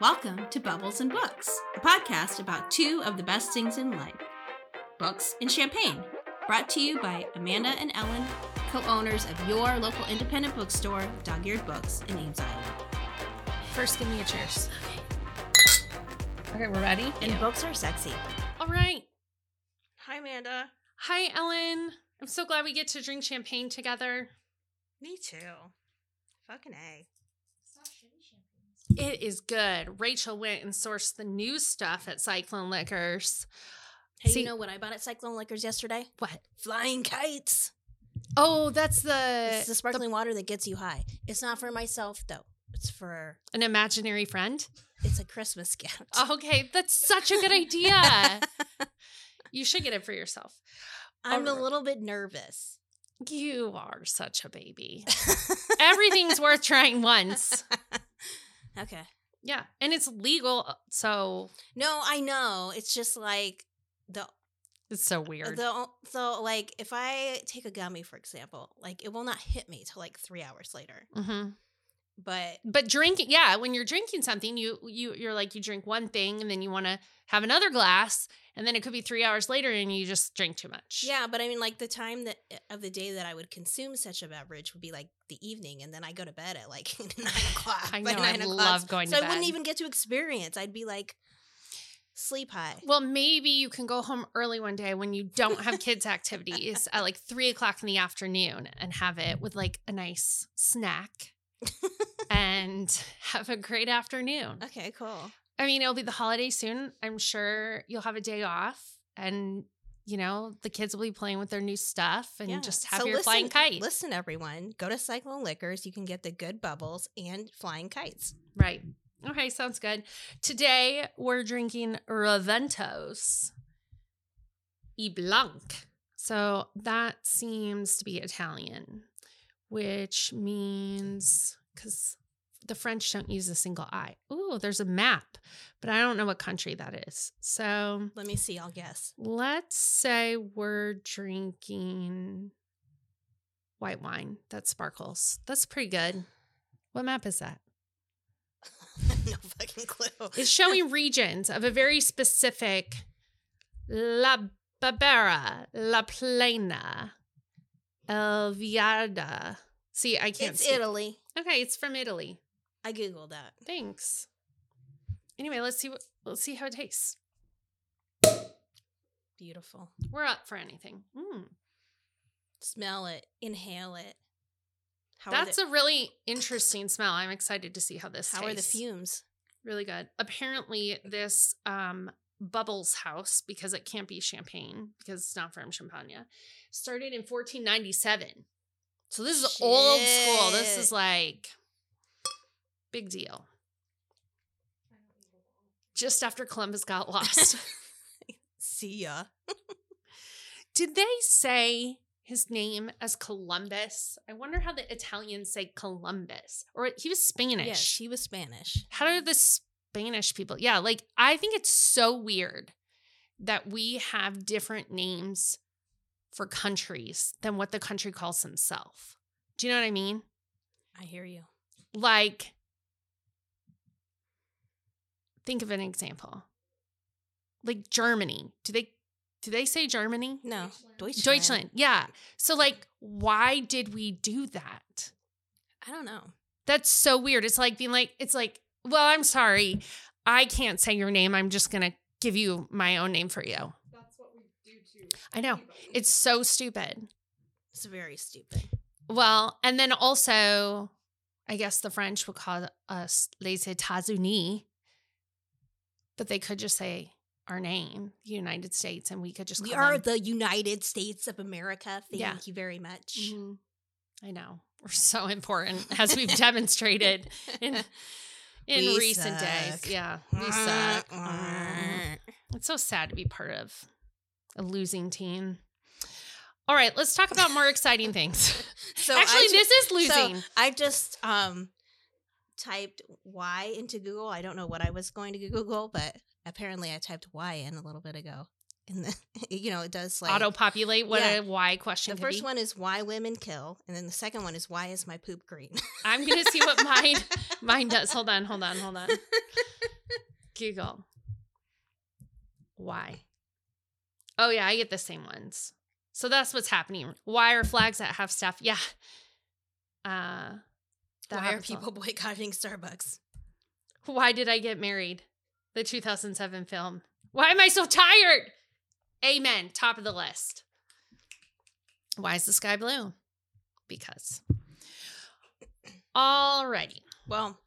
Welcome to Bubbles and Books, a podcast about two of the best things in life books and champagne. Brought to you by Amanda and Ellyn, co owners of your local independent bookstore, Dog Eared Books in Ames, Iowa. First, give me a cheers. Okay, we're ready. And books are sexy. All right. Hi, Amanda. Hi, Ellyn. I'm so glad we get to drink champagne together. Me too. Fucking A. It is good. Rachel went and sourced the new stuff at Cyclone Liquors. Hey, See- you know what I bought at Cyclone Liquors yesterday? What? Flying kites. Oh, that's the, It's the sparkling water that gets you high. It's not for myself, though. It's for, an imaginary friend. it's a Christmas gift. Okay, that's such a good idea. you should get it for yourself. I'm a little bit nervous. You are such a baby. Everything's worth trying once. Okay. Yeah, and it's legal, so No, I know. It's just like the it's so weird. the so like if I take a gummy, for example, like it will not hit me till like three hours later. hmm But But drinking, yeah, when you're drinking something, you you you're like you drink one thing and then you want to have another glass, and then it could be three hours later and you just drink too much. yeah, but I mean, like the time that eh, of the day that I would consume such a beverage would be like the evening, and then I go to bed at like nine o'clock. I know, I love going so I wouldn't even get to experience. I'd be like sleep high. Well, maybe you can go home early one day when you don't have kids' activities at like three o'clock in the afternoon and have it with like a nice snack and have a great afternoon. Okay, cool. I mean, it'll be the holiday soon. I'm sure you'll have a day off and you know, the kids will be playing with their new stuff and Yeah. just have So your flying listen- kite. Listen, everyone, go to Cyclone Liquors. You can get the good bubbles and flying kites. Right. Okay, sounds good. Today we're drinking Raventos e Blanc. So that seems to be Italian, which means because the French don't use a single I. Ooh, there's a map, but I don't know what country that is. So Let me see. I'll guess. let's say we're drinking white wine that sparkles. That's pretty good. What map is that? no fucking clue. It's showing regions of a very specific La Barbera, La Plena, El Viada. See, I can't It's see. Italy. Okay, it's from Italy. I googled that. Thanks. Anyway, let's see what let's see how it tastes. Beautiful. We're up for anything. Mm. Smell it. Inhale it. How That's are a really interesting smell. I'm excited to see how this the, how are the fumes? Really good. Apparently, this um, Bubbles House, because it can't be champagne, because it's not from Champagne, started in 1497. So this is old school. This is like big deal. Just after Columbus got lost. See ya. Did they say his name as Columbus? I wonder how the Italians say Columbus. Or he was Spanish. Yes, he was Spanish. How do the Spanish people? Yeah, like I think it's so weird that we have different names for countries than what the country calls themselves. Do you know what I mean? I hear you. Like, think of an example. Like Germany. Do they do they say Germany? No, Deutschland. Deutschland. Yeah. So like, why did we do that? I don't know. That's so weird. It's like being like, it's like, well, I'm sorry. I can't say your name. I'm just going to give you my own name for you. That's what we do too. I know. It's so stupid. It's very stupid. Well, and then also, I guess the French would call us les États-Unis, but they could just say our name, the United States, and we could just We are them- the United States of America. Thank Yeah. you very much. Mhm. I know. We're so important, as we've demonstrated in in We recent suck. days. Yeah, we suck. It's so sad to be part of a losing team. All right, let's talk about more exciting things. So Actually, this is so losing. I just um typed Y into Google. I don't know what I was going to Google, but apparently I typed Y in a little bit ago. And the, you know, it does like Auto populate what Yeah. a why question The first be. one is why women kill, and then the second one is why is my poop green? I'm gonna see what mine mine does. Hold on, hold on, hold on. Google. Why? Oh yeah, I get the same ones. So that's what's happening. Why are flags that have stuff? Yeah. Uh that Why are happens a lot. people boycotting Starbucks? Why did I get married? The 2007 film. Why am I so tired? Amen. Top of the list. Why is the sky blue? Because. Alrighty. Well,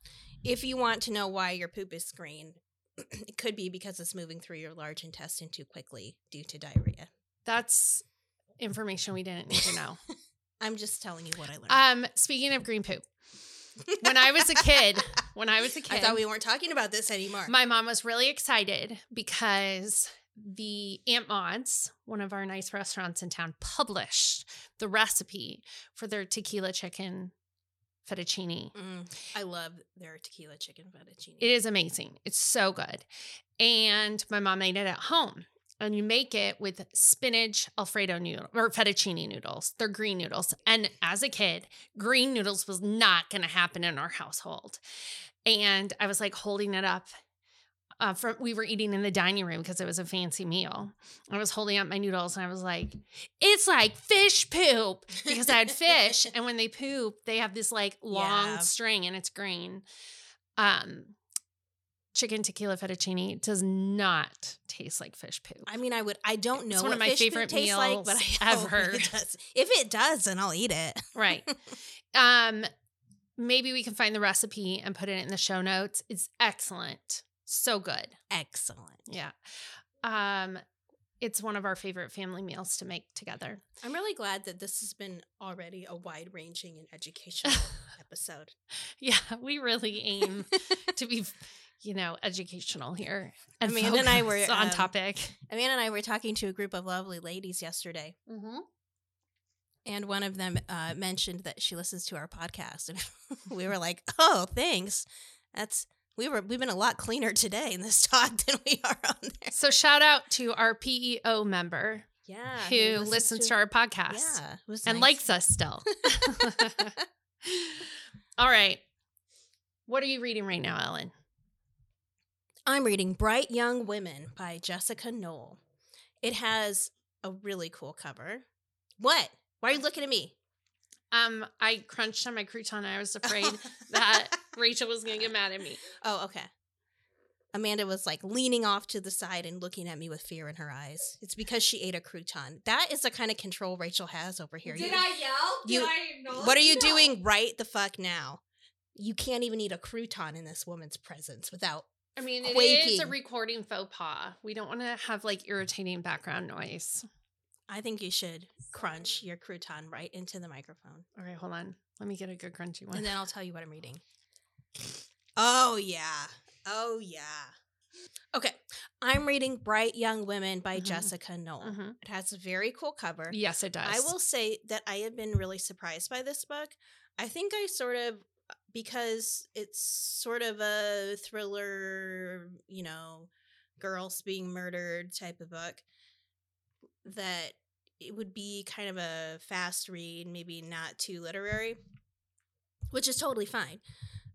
if you want to know why your poop is green, it could be because it's moving through your large intestine too quickly due to diarrhea. That's information we didn't need to know. I'm just telling you what I learned. um, speaking of green poop, when I was a kid, when I was a kid, I thought we weren't talking about this anymore. my mom was really excited because the Aunt Maude's, one of our nice restaurants in town, published the recipe for their tequila chicken fettuccine. Mm, I love their tequila chicken fettuccine. It is amazing. It's so good. And my mom made it at home. And you make it with spinach Alfredo noodle or fettuccine noodles. They're green noodles. And as a kid, green noodles was not going to happen in our household. And I was like holding it up. Uh, from we were eating in the dining room because it was a fancy meal. I was holding up my noodles and I was like, "It's like fish poop," because I had fish, and when they poop, they have this like long Yeah. string and it's green. Um, chicken tequila fettuccine does not taste like fish poop. I mean, I would. I don't know It's one what of my favorite tastes like, but I ever. it does. If it does, then I'll eat it. Right. um, maybe we can find the recipe and put it in the show notes. It's excellent. So good. Excellent. Yeah. Um, it's one of our favorite family meals to make together. I'm really glad that this has been already a wide ranging and educational episode. Yeah, we really aim to be, you know, educational here. And Amanda and I were, on um, topic. Amanda and I were talking to a group of lovely ladies yesterday, Mm-hmm. and one of them uh, mentioned that she listens to our podcast, and we were like, "Oh, thanks. That's we were we've been a lot cleaner today in this talk than we are on there." So shout out to our PEO member Yeah, who listens to, our podcast yeah, and nice. likes us still. All right. What are you reading right now, Ellyn? I'm reading Bright Young Women by Jessica Knoll. It has a really cool cover. What? Why are you looking at me? Um, I crunched on my crouton. I was afraid that Rachel was gonna get mad at me. Oh, okay. Amanda was like leaning off to the side and looking at me with fear in her eyes. It's because she ate a crouton. That is the kind of control Rachel has over here. You- I yell? you- I what are you doing right the fuck now? You can't even eat a crouton in this woman's presence without. I mean, it is a recording faux pas. We don't want to have like irritating background noise. I think you should crunch your crouton right into the microphone. All right, hold on. Let me get a good crunchy one. And then I'll tell you what I'm reading. Oh, yeah. Oh, yeah. Okay. I'm reading Bright Young Women by Mhm. Jessica Knoll. Mhm. It has a very cool cover. Yes, it does. I will say that I have been really surprised by this book. I think I sort of, because it's sort of a thriller, you know, girls being murdered type of book, that it would be kind of a fast read, maybe not too literary, which is totally fine.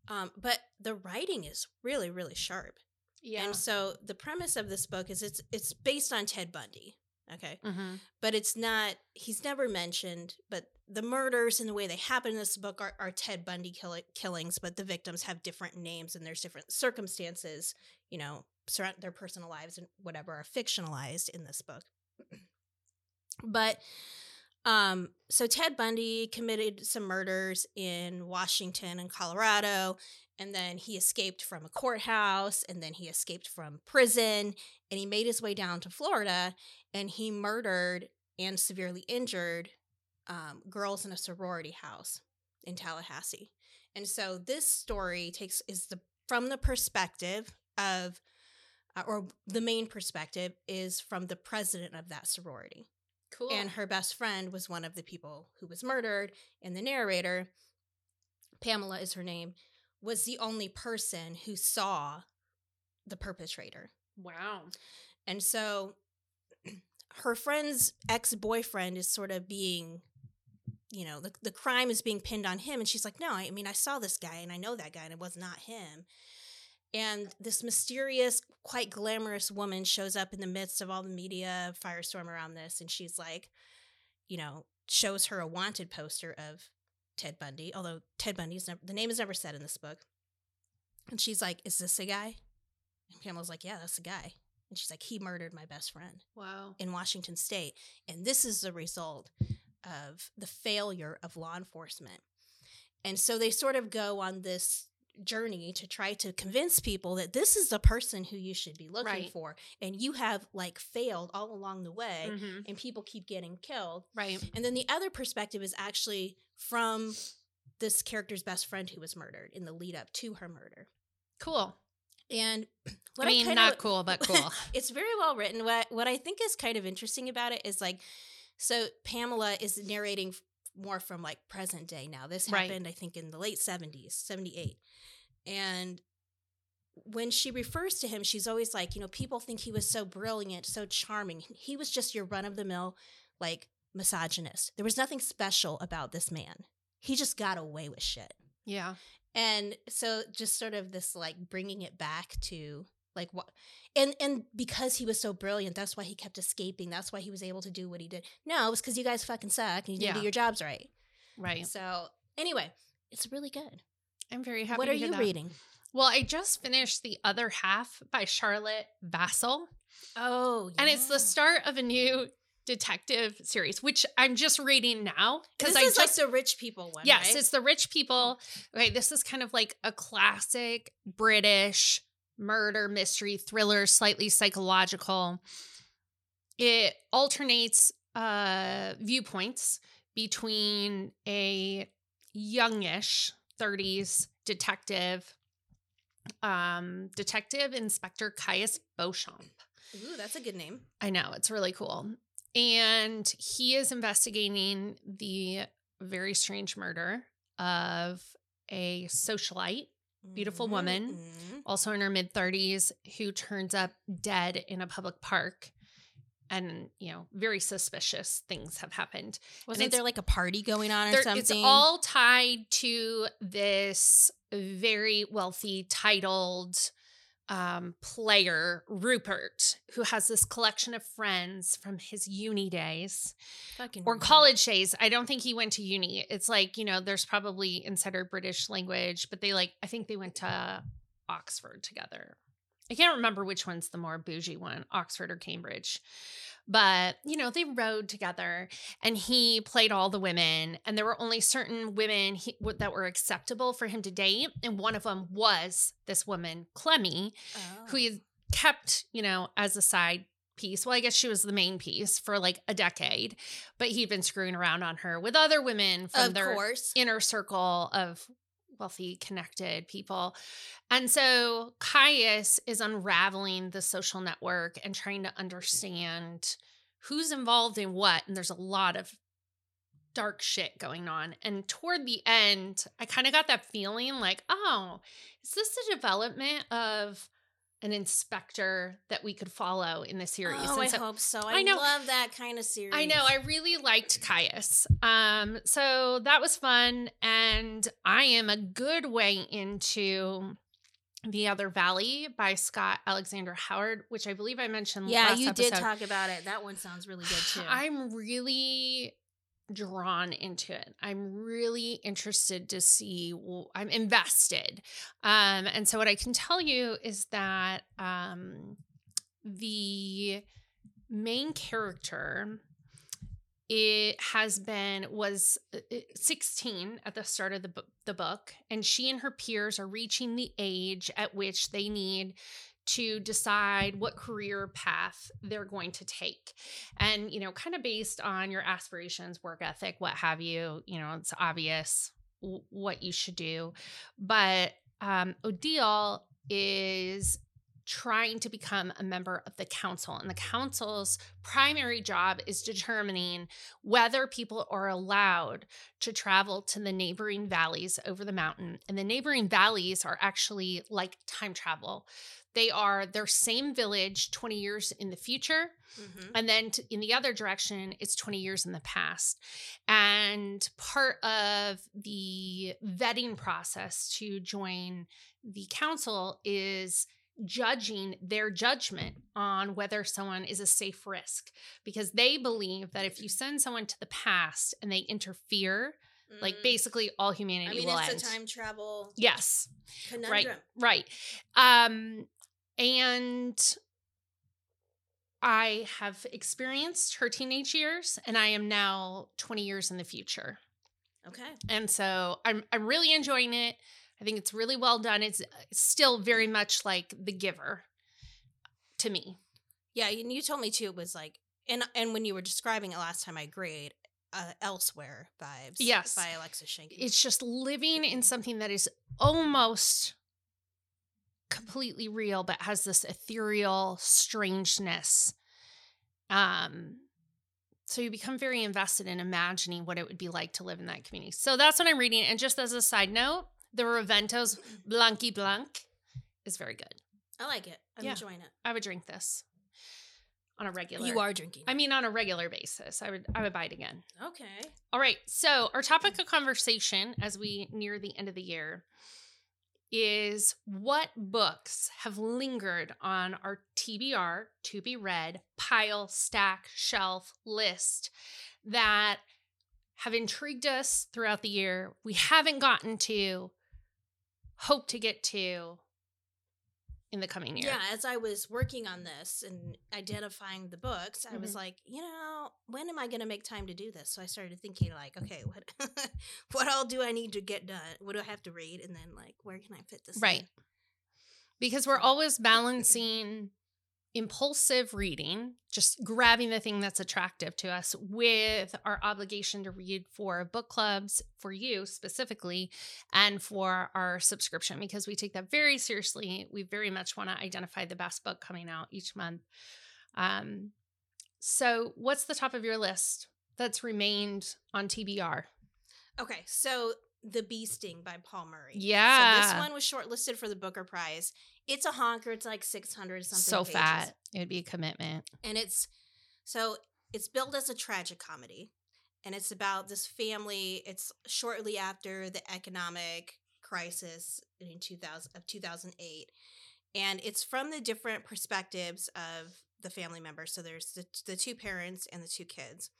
Um, but the writing is really, really sharp. Yeah. And so the premise of this book is it's it's based on Ted Bundy. Okay mm-hmm. but it's not he's never mentioned but the murders and the way they happen in this book are, are ted bundy kill- killings but the victims have different names and there's different circumstances you know surround their personal lives and whatever are fictionalized in this book but um so ted bundy committed some murders in washington and colorado and then he escaped from a courthouse and then he escaped from prison and he made his way down to florida and he murdered and severely injured um, girls in a sorority house in Tallahassee. And so this story takes is the from the perspective of, uh, or the main perspective is from the president of that sorority, Cool. and her best friend was one of the people who was murdered. And the narrator, Pamela is her name, was the only person who saw the perpetrator. wow. And so her friend's ex boyfriend is sort of being, you know, the, the crime is being pinned on him. And she's like, no, I mean, I saw this guy and I know that guy and it was not him. And this mysterious, quite glamorous woman shows up in the midst of all the media firestorm around this. And she's like, you know, shows her a wanted poster of Ted Bundy, although Ted Bundy's never, the name is never said in this book. And she's like, Is this a guy? And Pamela's like, Yeah, that's a guy. And she's like, He murdered my best friend Wow. in Washington state. And this is the result of the failure of law enforcement. And so they sort of go on this journey to try to convince people that this is the person who you should be looking Right. for. And you have like failed all along the way, Mhm. and people keep getting killed. Right. And then the other perspective is actually from this character's best friend who was murdered in the lead up to her murder. Cool. And I what mean, kinda- not cool, but cool. it's very well written. What what I think is kind of interesting about it is like, so Pamela is narrating more from like present day now. This Right. happened, I think, in the late seventies, seventy eight, and when she refers to him, she's always like, you know, people think he was so brilliant, so charming. He was just your run of the mill, like misogynist. There was nothing special about this man. He just got away with shit. yeah. And so just sort of this like bringing it back to like what and and because he was so brilliant, that's why he kept escaping. That's why he was able to do what he did. No, it was because you guys fucking suck and you didn't Yeah. do your jobs right. Right. So anyway, it's really good. I'm very happy. what are you that. reading? Well, I just finished the other half by Charlotte Vassell. Oh, And it's the start of a new detective series, which I'm just reading now because I is just like the rich people one. yes, right? it's the rich people. Okay, this is kind of like a classic British murder mystery thriller, slightly psychological. It alternates uh viewpoints between a youngish 30s detective um detective inspector Caius Beauchamp. Ooh, that's a good name. I know, it's really cool. And he is investigating the very strange murder of a socialite, Beautiful Mhm, woman. mhm. also in her mid 30s, who turns up dead in a public park. And, you know, very suspicious things have happened. Wasn't there like a party going on or There- something? it's all tied to this very wealthy, titled um, player, Rupert, who has this collection of friends from his uni days Fucking or college days. I don't think he went to uni. It's like, you know, there's probably insider British language, but they like, I think they went to Oxford together. I can't remember which one's the more bougie one, Oxford or Cambridge. But, you know, they rode together and he played all the women. And there were only certain women he, w- that were acceptable for him to date. And one of them was this woman, Clemmy, who Oh. he kept, you know, as a side piece. Well, I guess she was the main piece for like a decade, but he'd been screwing around on her with other women from of their course. inner circle of wealthy, connected people. And so Caius is unraveling the social network and trying to understand who's involved in what. And there's a lot of dark shit going on. And toward the end, I kind of got that feeling like, oh, is this the development of an inspector that we could follow in the series? Oh, And I hope so. I I, know. love that kind of series. I know. I really liked Caius. Um, so that was fun. And I am a good way into The Other Valley by Scott Alexander Howard, which I believe I mentioned yeah, you did talk about it. That one sounds really good too. I'm really drawn into it. I'm really interested to see I'm invested. Um and so what I can tell you is that um the main character it has been was uh, uh, 16 at the start of the, the book and she and her peers are reaching the age at which they need to decide what career path they're going to take and you know kind of based on your aspirations work ethic what have you you know it's obvious w- what you should do but um odile is trying to become a member of the council. And the council's primary job is determining whether people are allowed to travel to the neighboring valleys over the mountain. And the neighboring valleys are actually like time travel. They are their same village 20 years in the future. Mhm. And then in the other direction, it's 20 years in the past. And part of the vetting process to join the council is judging their judgment on whether someone is a safe risk because they believe that if you send someone to the past and they interfere, like Mm. basically all humanity I mean, will it's end. a time travel yes. conundrum. Right. Um and I have experienced her teenage years and I am now 20 years in the future. Okay. And so I'm I'm really enjoying it. I think it's really well done. It's still very much like The Giver to me. Yeah, and you told me too. It was like, and and when you were describing it last time, I agreed. Uh, elsewhere vibes. Yes. by Alexis Schaitkin. It's just living in something that is almost completely real but has this ethereal strangeness. Um so you become very invested in imagining what it would be like to live in that community. So that's what I'm reading. And just as a side note, the Reventos Blanqui Blanc is very good. I like it. I'm Yeah. enjoying it. I would drink this on a regular. You are drinking. I mean, on a regular basis. I would. I would buy it again. okay. All right. So our topic of conversation as we near the end of the year is what books have lingered on our TBR to be read pile, stack, shelf list that have intrigued us throughout the year. We haven't gotten to, hope to get to in the coming year. Yeah, as I was working on this and identifying the books, I was Mhm. like, you know, when am I going to make time to do this? So I started thinking, like, okay, what what all do I need to get done? What do I have to read? And then, like, where can I fit this? in? Right. because we're always balancing impulsive reading, just grabbing the thing that's attractive to us, with our obligation to read for book clubs, for you specifically, and for our subscription, because we take that very seriously. We very much want to identify the best book coming out each month. Um, so, what's the top of your list that's remained on TBR? Okay, so The Bee Sting by Paul Murray. Yeah. So this one was shortlisted for the Booker Prize. It's a honker. It's like 600 something. So pages. fat. It would be a commitment. and it's so it's billed as a tragic comedy and it's about this family it's shortly after the economic crisis in 2000 of 2008 and it's from the different perspectives of the family members so there's the, the two parents and the two kids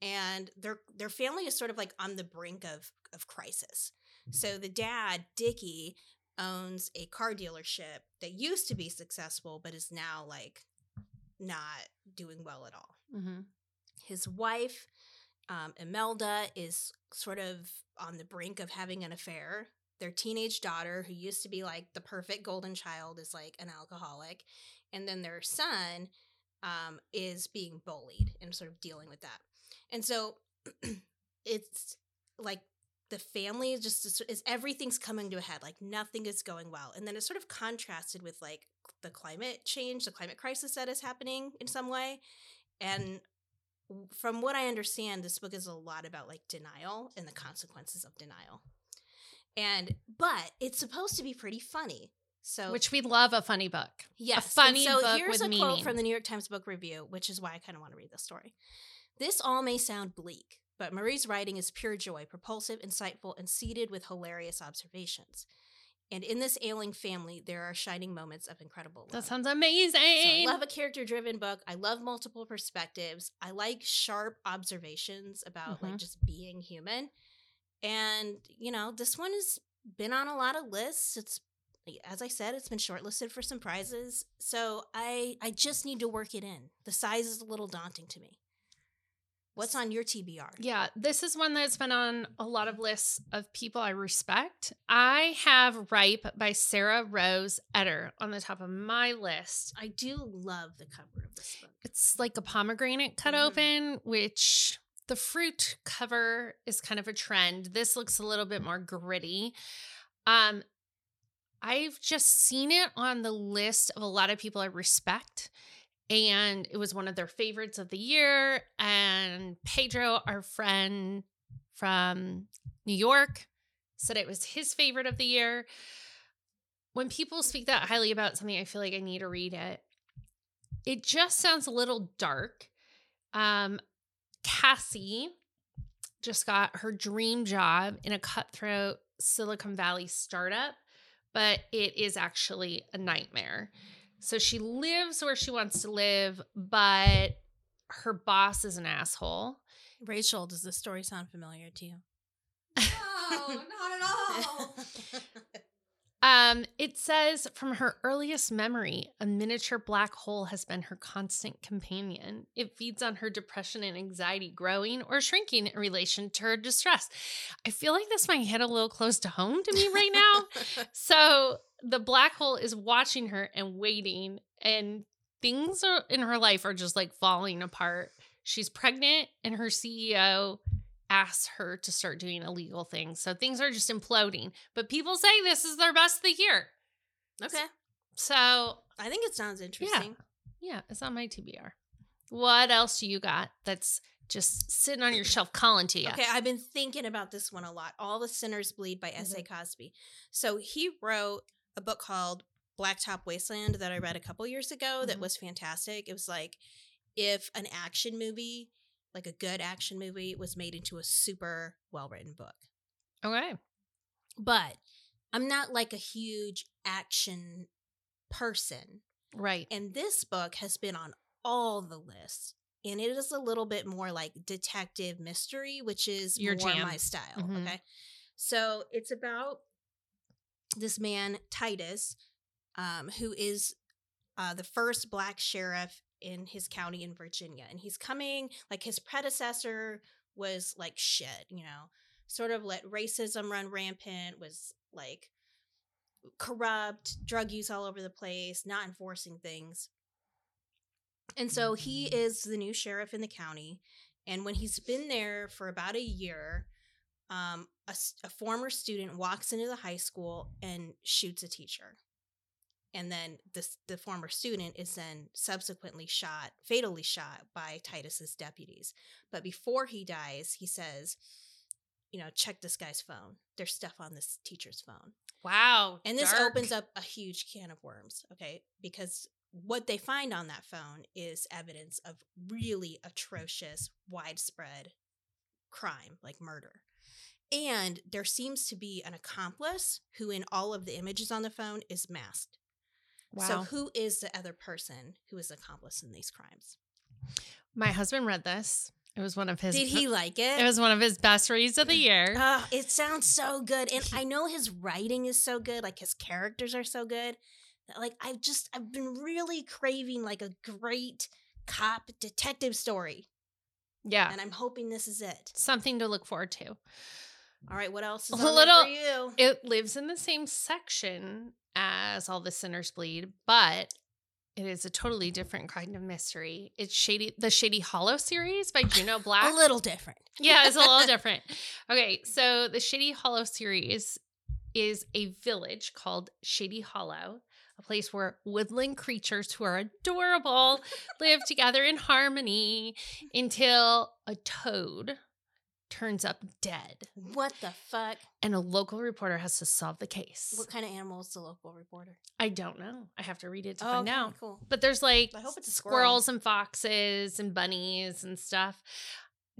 and their their family is sort of like on the brink of of crisis so the dad Dicky, owns a car dealership that used to be successful but is now like not doing well at all. Mm-hmm. His wife, um, Imelda, is sort of on the brink of having an affair. Their teenage daughter, who used to be like the perfect golden child, is like an alcoholic. And then their son um, is being bullied and sort of dealing with that. And so it's like the family is just is everything's coming to a head like nothing is going well and then it's sort of contrasted with like the climate change the climate crisis that is happening in some way and from what i understand this book is a lot about like denial and the consequences of denial and but it's supposed to be pretty funny so Which we love a funny book. Yes. and funny so book here's a meaning. quote from the New York Times Book Review, which is why I kind of want to read this story. This all may sound bleak, but Murray's writing is pure joy, propulsive, insightful, and seeded with hilarious observations. And in this ailing family, there are shining moments of incredible love. That sounds amazing. So I love a character driven book. I love multiple perspectives. I like sharp observations about like Mhm. just being human. And, you know, this one has been on a lot of lists. It's as I said, it's been shortlisted for some prizes. So I I just need to work it in. The size is a little daunting to me. What's on your TBR? yeah, this is one that's been on a lot of lists of people I respect. I have Ripe by Sarah Rose Etter on the top of my list. I do love the cover of this book. It's like a pomegranate cut Mhm. open, which the fruit cover is kind of a trend. This looks a little bit more gritty. Um I've just seen it on the list of a lot of people I respect. And it was one of their favorites of the year. And Pedro, our friend from New York, said it was his favorite of the year. When people speak that highly about something, I feel like I need to read it. It just sounds a little dark. Um, Cassie just got her dream job in a cutthroat Silicon Valley startup, but it is actually a nightmare. So she lives where she wants to live, but her boss is an asshole. Rachel, does this story sound familiar to you? No, not at all. Um, it says from her earliest memory, a miniature black hole has been her constant companion. It feeds on her depression and anxiety growing or shrinking in relation to her distress. I feel like this might hit a little close to home to me right now. so the black hole is watching her and waiting, and things are, in her life are just like falling apart. She's pregnant, and her CEO asks her to start doing illegal things. So things are just imploding. But people say this is their best of the year. okay. So I think it sounds interesting. yeah, yeah it's on my TBR. What else do you got that's just sitting on your shelf calling to you? Okay, I've been thinking about this one a lot. All the Sinners Bleed by S.A. Mm-hmm. Cosby. So he wrote a book called Blacktop Wasteland that I read a couple years ago that Mhm. was fantastic. It was like if an action movie, like a good action movie, was made into a super well written book. Okay. But I'm not like a huge action person. Right. And this book has been on all the lists. And it is a little bit more like detective mystery, which is Your more jam. my style. Mhm. Okay. So it's about this man, Titus, um, who is uh, the first black sheriff in his county in Virginia. And he's coming, like his predecessor was like shit, you know, sort of let racism run rampant, was like corrupt, drug use all over the place, not enforcing things. And so he is the new sheriff in the county. And when he's been there for about a year, um, a, a former student walks into the high school and shoots a teacher. And then this, the former student is then subsequently shot, fatally shot by Titus's deputies. But before he dies, he says, you know, check this guy's phone. There's stuff on this teacher's phone. Wow. And this dark. opens up a huge can of worms, okay? Because what they find on that phone is evidence of really atrocious, widespread crime, like murder. And there seems to be an accomplice who, in all of the images on the phone, is masked. Wow. So, who is the other person who is accomplice in these crimes? My husband read this. It was one of his. Did he like it? It was one of his best reads of the year. Oh, it sounds so good. And I know his writing is so good, like his characters are so good. that, Like I've just I've been really craving like a great cop detective story. yeah. And I'm hoping this is it. Something to look forward to. All right, what else A is there little- for you? It lives in the same section as All the Sinners Bleed, but it is a totally different kind of mystery. It's Shady the Shady Hollow series by Juneau Black. A little different. yeah, it's a little different. Okay, so the Shady Hollow series is a village called Shady Hollow, a place where woodland creatures who are adorable live together in harmony until a toad turns up dead mm-hmm. What the fuck? and a local reporter has to solve the case. What kind of animal is the local reporter? I don't know. I have to read it to Oh, find okay, out. cool. But there's like I hope it's a squirrel. squirrels and foxes and bunnies and stuff.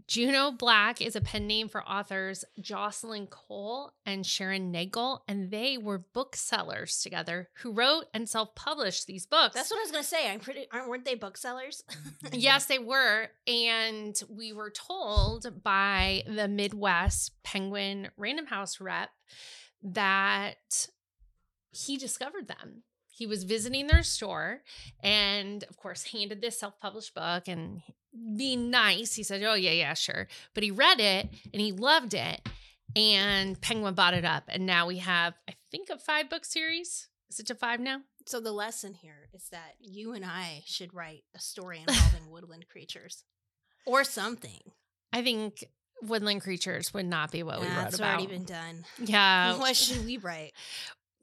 Juneau Black is a pen name for authors Jocelyn Cole and Sharon Nagel, and they were booksellers together who wrote and self-published these books. That's what I was gonna say. I'm pretty aren't weren't they booksellers? yes, they were. And we were told by the Midwest Penguin Random House rep that he discovered them. He was visiting their store and, of course, handed this self published book and being nice, he said, Oh, yeah, yeah, sure. But he read it and he loved it. And Penguin bought it up. And now we have, I think, a five book series. Is it to five now? So the lesson here is that you and I should write a story involving woodland creatures or something. I think Woodland Creatures would not be what we wrote That's about. already been done. Yeah. what should we write?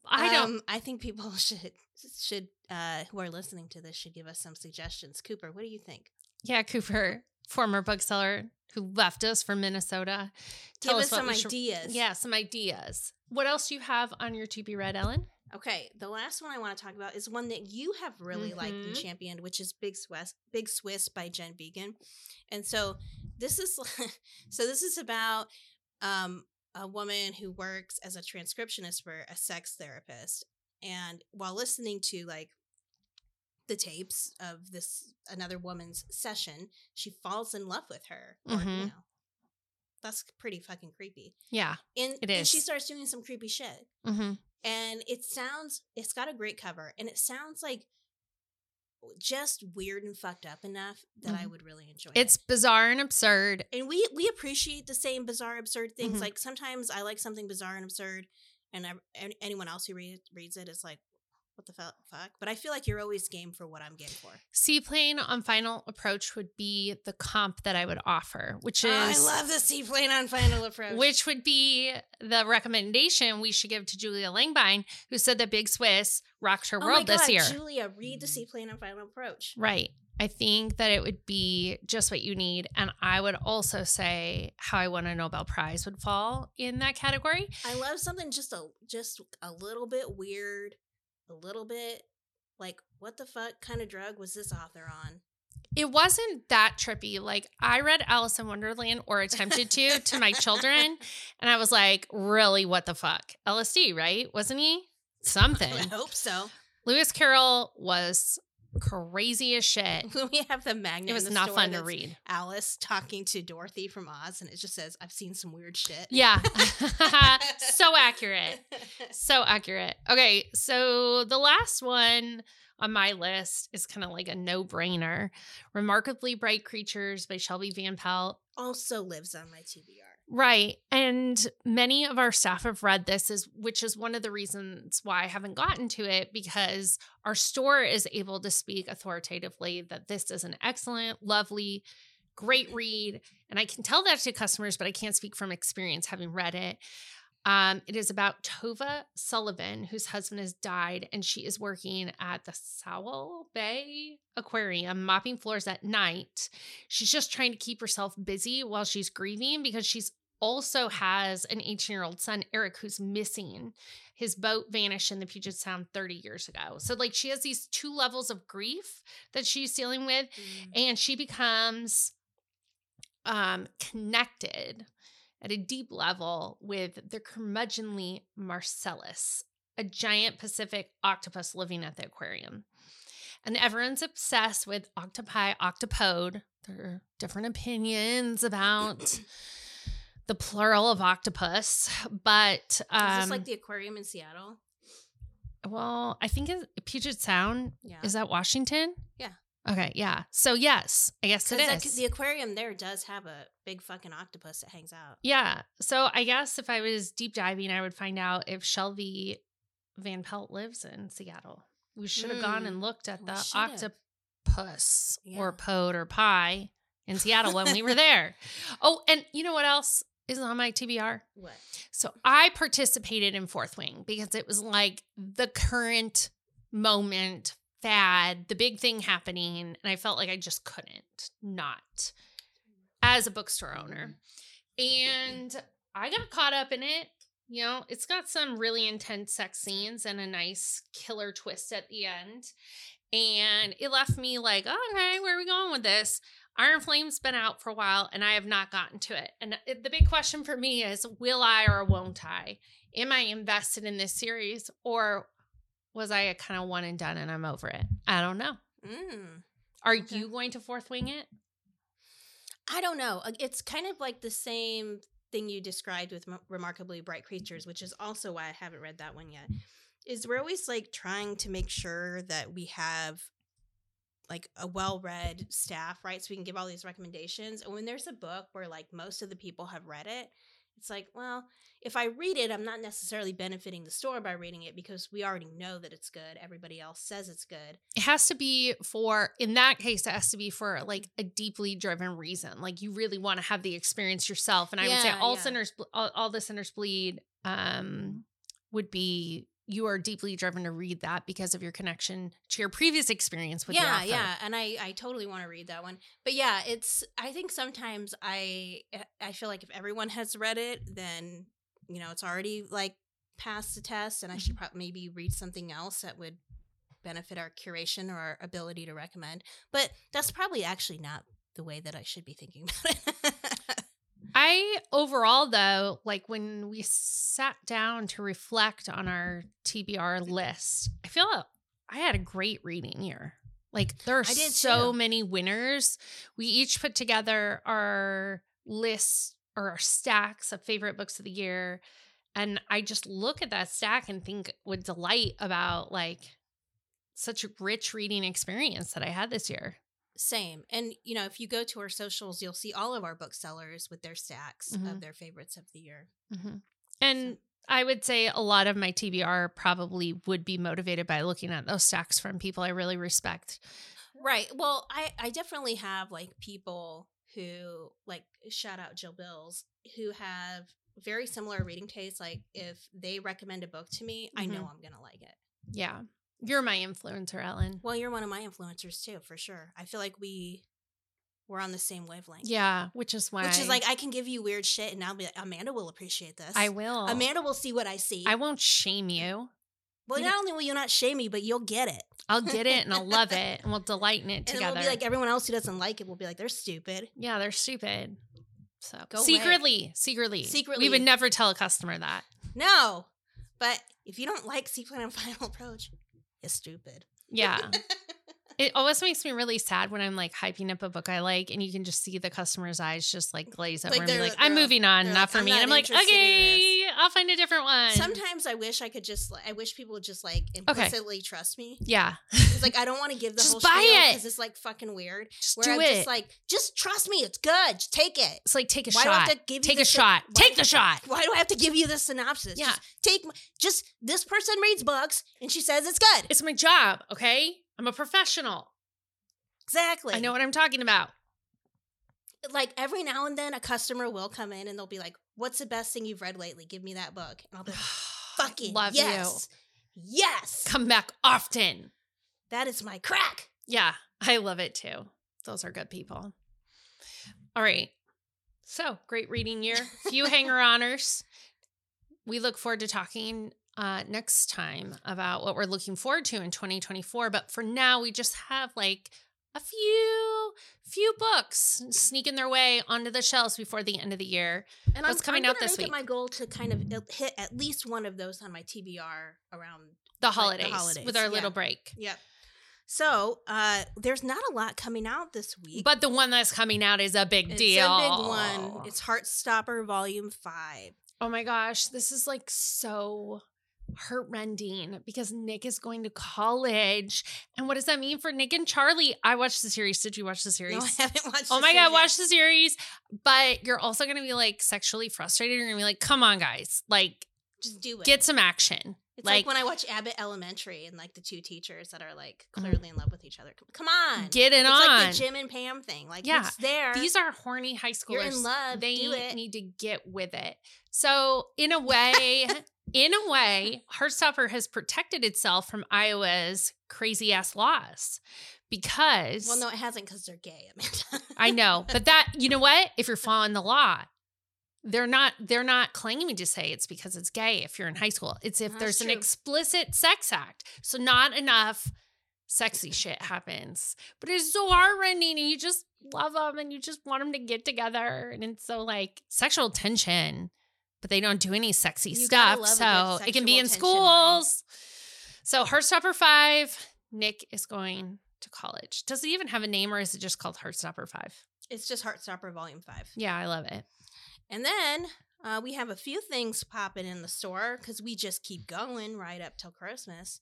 I don't. Um, I think people should should uh, who are listening to this should give us some suggestions. Cooper, what do you think? Yeah, Cooper, former bookseller who left us for Minnesota. Give us what some should- ideas. Yeah, some ideas. What else do you have on your to be read, Ellyn? Okay, the last one I want to talk about is one that you have really liked and Mhm. championed, which is Big Swiss, Big Swiss by Jen Beagin. And so this is so this is about um, a woman who works as a transcriptionist for a sex therapist, and while listening to like the tapes of this another woman's session, she falls in love with her. Or, you know, that's pretty fucking creepy. Yeah. And, It and she starts doing some creepy shit Mm-hmm. and it sounds it's got a great cover and it sounds like just weird and fucked up enough that I Mhm. would really enjoy It's it. bizarre and absurd. And we we appreciate the same bizarre absurd things. Mhm. Like sometimes I like something bizarre and absurd and I, an- anyone else who read, reads it is like what the fuck? But I feel like you're always game for what I'm game for. Seaplane on Final Approach would be the comp that I would offer, which is Oh, I love the seaplane on Final Approach. which would be the recommendation we should give to Julia Langbein, who said that Big Swiss rocked her oh world my God, this year. Julia, read the seaplane on Final Approach. Right. I think that it would be just what you need. And I would also say how I won a Nobel Prize would fall in that category. I love something just a just a little bit weird, a little bit like what the fuck kind of drug was this author on? It wasn't that trippy. Like I read Alice in Wonderland or attempted to to my children, and I was like, really, what the fuck? LSD, right? Wasn't he? Something. I hope so. Lewis Carroll was crazy as shit. we have the magnet. It was not fun to read. Alice talking to Dorothy from Oz, and it just says, "I've seen some weird shit." Yeah. so accurate. So accurate. Okay, so the last one on my list is kind of like a no-brainer. Remarkably Bright Creatures by Shelby Van Pelt. also lives on my TBR. Right. And many of our staff have read this is which is one of the reasons why I haven't gotten to it because our store is able to speak authoritatively that this is an excellent, lovely, great read. And I can tell that to customers, but I can't speak from experience having read it. Um, it is about Tova Sullivan, whose husband has died, and she is working at the Sowell Bay Aquarium, mopping floors at night. She's just trying to keep herself busy while she's grieving because she's also has an 18 year old son, Eric, who's missing. His boat vanished in the Puget Sound 30 years ago. So, like, she has these two levels of grief that she's dealing with, and she becomes um, connected at a deep level with the curmudgeonly Marcellus, a giant Pacific octopus living at the aquarium. And everyone's obsessed with octopi, octopode. There are different opinions about the plural of octopus, but um, is this like the aquarium in Seattle? well, I think it's Puget Sound. Yeah. Is that Washington? Yeah. Okay. Yeah. So yes, I guess it is. The, the aquarium there does have a big fucking octopus that hangs out. Yeah. So I guess if I was deep diving, I would find out if Shelby Van Pelt lives in Seattle. We should have gone Hmm. and looked at We the should've. octopus Yeah. or pode or pie in Seattle when we were there. Oh, and you know what else is on my TBR? What? So I participated in Fourth Wing because it was like the current moment fad, the big thing happening, and I felt like I just couldn't not as a bookstore owner. Mm-hmm. And I got caught up in it. You know, it's got some really intense sex scenes and a nice killer twist at the end. And it left me like, okay, where are we going with this? Iron Flame's been out for a while and I have not gotten to it. And uh, the big question for me is will I or won't I? Am I invested in this series or was I a kind of one and done and I'm over it? I don't know. Mm. Are Okay. you going to fourth wing it? I don't know. It's kind of like the same thing you described with Remarkably Bright Creatures, which is also why I haven't read that one yet. Is we're always like trying to make sure that we have like a well-read staff, right? So we can give all these recommendations. And when there's a book where like most of the people have read it, it's like, well, if I read it, I'm not necessarily benefiting the store by reading it because we already know that it's good. Everybody else says it's good. It has to be for, in that case, it has to be for like a deeply driven reason. Like you really want to have the experience yourself. And I would say all yeah. sinners, all, all the sinners bleed, um, would be you are deeply driven to read that because of your connection to your previous experience with yeah yeah and i i totally want to read that one. But yeah it's i think sometimes i eh, i feel like if everyone has read it then you know it's already like passed the test and i should mm-hmm. probably maybe read something else that would benefit our curation or our ability to recommend. But that's probably actually not the way that i should be thinking about it I overall though, like when we sat down to reflect on our TBR list, I feel I had a great reading year. Like there are so too. many winners. We each put together our lists or our stacks of favorite books of the year. And I just look at that stack and think with delight about like such a rich reading experience that I had this year. Same. And, you know, if you go to our socials, you'll see all of our booksellers with their stacks Mhm. of their favorites of the year. And I would say a lot of my TBR probably would be motivated by looking at those stacks from people I really respect. Right. Well, I, I definitely have like people who, like, shout out Jill Bills, who have very similar reading tastes. Like, if they recommend a book to me, I know I'm going to like it. Yeah. You're my influencer, Ellyn. Well, you're one of my influencers too, for sure. I feel like we we're on the same wavelength. Yeah, which is why Which is like I can give you weird shit and I'll be like, Amanda will appreciate this. I will. Amanda will see what I see. I won't shame you. well, you not know- only will you not shame me, but you'll get it. I'll get it and I'll love it and we'll delight in it And together. we'll be like everyone else who doesn't like it will be like, they're stupid. yeah, they're stupid. So Go away. secretly, secretly, Secretly. we would never tell a customer that. No. But if you don't like Seaplane and Final Approach, you're stupid. Yeah. It always makes me really sad when I'm like hyping up a book I like and you can just see the customer's eyes just like glaze over Like and be they're- like, I'm moving on, not like, for "I'm me. not and I'm like, okay, I'll find a different one. Sometimes I wish I could just, I wish people would just like implicitly trust me. Yeah. It's like I don't want to give the Just whole buy it. because it's like fucking weird. Just Where do I'm it. just like, just trust me, it's good. Just take it. it's like take a Why do I have shot. to give Take the a shot. why- Take the shot. Why do I have to give you the synopsis? Yeah. Just take, just this person reads books and she says it's good. It's my job, okay? I'm a professional. Exactly. I know what I'm talking about. Like every now and then, a customer will come in and they'll be like, "What's the best thing you've read lately? Give me that book." And I'll be like, "Fucking Love yes, yes. Come back often. that is my crack." Yeah, I love it too. Those are good people. All right. So great reading year. Few hanger honors. We look forward to talking uh, next time about what we're looking forward to in 2024. But for now, we just have like a few few books sneaking their way onto the shelves before the end of the year. And What's I'm, coming I'm out this make it week? my goal to kind of hit at least one of those on my TBR around. The the holidays, holidays, with our yeah. little break. Yep. So uh there's not a lot coming out this week. But the one that's coming out is a big deal. it's deal. a big one. It's Heartstopper Volume Five. Oh my gosh, this is like so heartrending because Nick is going to college. And what does that mean for Nick and Charlie? I watched the series. Did you watch the series? No, I haven't watched. Oh my series god, watch the series. But you're also gonna be like sexually frustrated. You're gonna be like, come on, guys. Like, Just do it. get some action. It's like, like, when I watch Abbott Elementary and like the two teachers that are like mm-hmm. clearly in love with each other. Come on, Get it it's on. like the Jim and Pam thing. Like Yeah. it's there. These are horny high schoolers. You're in love. They do it. need to get with it. So, in a way, in a way, Heartstopper has protected itself from Iowa's crazy ass laws because well, no, it hasn't because they're gay, Amanda. I know, but that you know what? If you're following the law, they're not they're not claiming to say it's because it's gay if you're in high school. It's if That's there's an explicit sex act. So not enough sexy shit happens. But it's so heartrending and you just love them and you just want them to get together and it's so like sexual tension, but they don't do any sexy You stuff. So it can be in tension line. schools. So Heartstopper 5, Nick is going to college. Does it even have a name or is it just called Heartstopper 5? it's just Heartstopper Volume Five. Yeah, I love it. And then uh, we have a few things popping in the store because we just keep going right up till Christmas.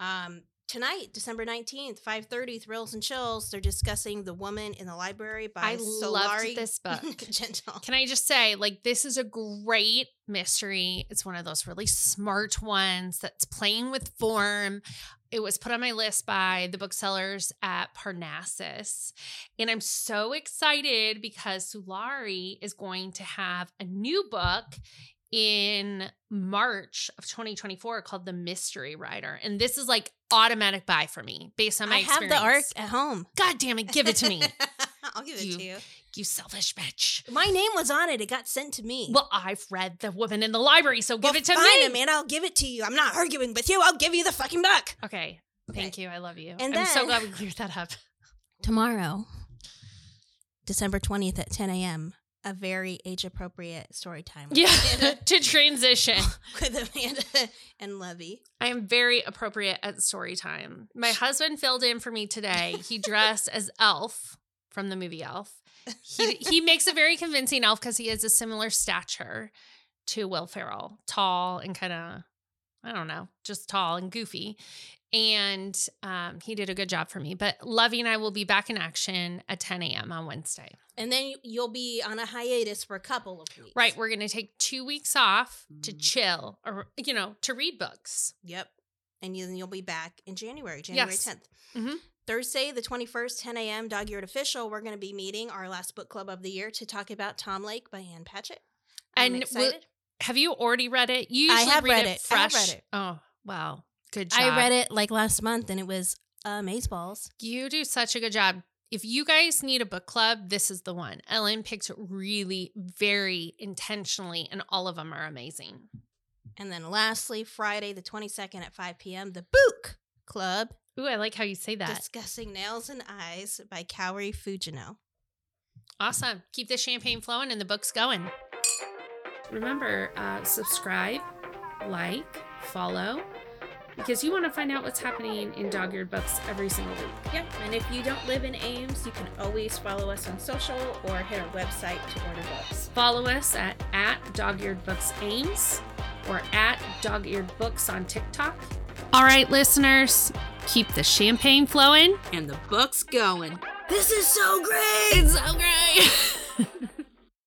Um, tonight, December nineteenth, five thirty, Thrills and Chills. They're discussing "The Woman in the Library" by I loved this book. Gentill. Can I just say, like, this is a great mystery. It's one of those really smart ones that's playing with form. It was put on my list by the booksellers at Parnassus. And I'm so excited because Sulari is going to have a new book in March of 2024 called The Mystery Writer. And this is like automatic buy for me based on my I have experience. the arc at home. God damn it, give it to me. I'll give it You- to you. you selfish bitch. My name was on it. It got sent to me. Well, I've read The Woman in the Library, so give it to fine, me. Amanda. I'll give it to you. I'm not arguing with you. I'll give you the fucking book. Okay. Okay. Thank you. I love you. And I'm so glad we cleared that up. Tomorrow, December 20th at 10 a.m., a very age appropriate story time. Yeah. To transition. with Amanda and Levy. I am very appropriate at story time. My husband filled in for me today. He dressed as Elf from the movie Elf. He he makes a very convincing elf because he has a similar stature to Will Ferrell, tall and kind of I don't know, just tall and goofy. And um, he did a good job for me. But Lovey and I will be back in action at 10 a.m. on Wednesday. And then you- you'll be on a hiatus for a couple of weeks. Right, we're gonna take two weeks off to Mm. chill, or you know, to read books. Yep. And then you'll be back in January, January Yes. 10th. Mhm. Thursday, the 21st, 10 a.m., Dog Eared Official, we're going to be meeting our last book club of the year to talk about Tom Lake by Ann Patchett. I'm And will- excited. Have you already read it? You I usually have read, read it it. I have fresh. read it. Oh, wow. Good job. I read it like last month and it was amazeballs. You do such a good job. If you guys need a book club, this is the one. Ellyn picked really very intentionally, and all of them are amazing. And then lastly, Friday, the 22nd at 5 p.m., the Book Club, Ooh, I like how you say that. discussing Nails and Eyes by Kaori Fujino. Awesome. Keep the champagne flowing and the books going. Remember, uh, subscribe, like, follow, because you want to find out what's happening in Dog Eared Books every single week. Yep. And if you don't live in Ames, you can always follow us on social or hit our website to order books. Follow us at, at Dog Eared Books Ames or at Dog Eared Books on TikTok. All right, listeners, keep the champagne flowing. And the book's going. This is so great! It's so great.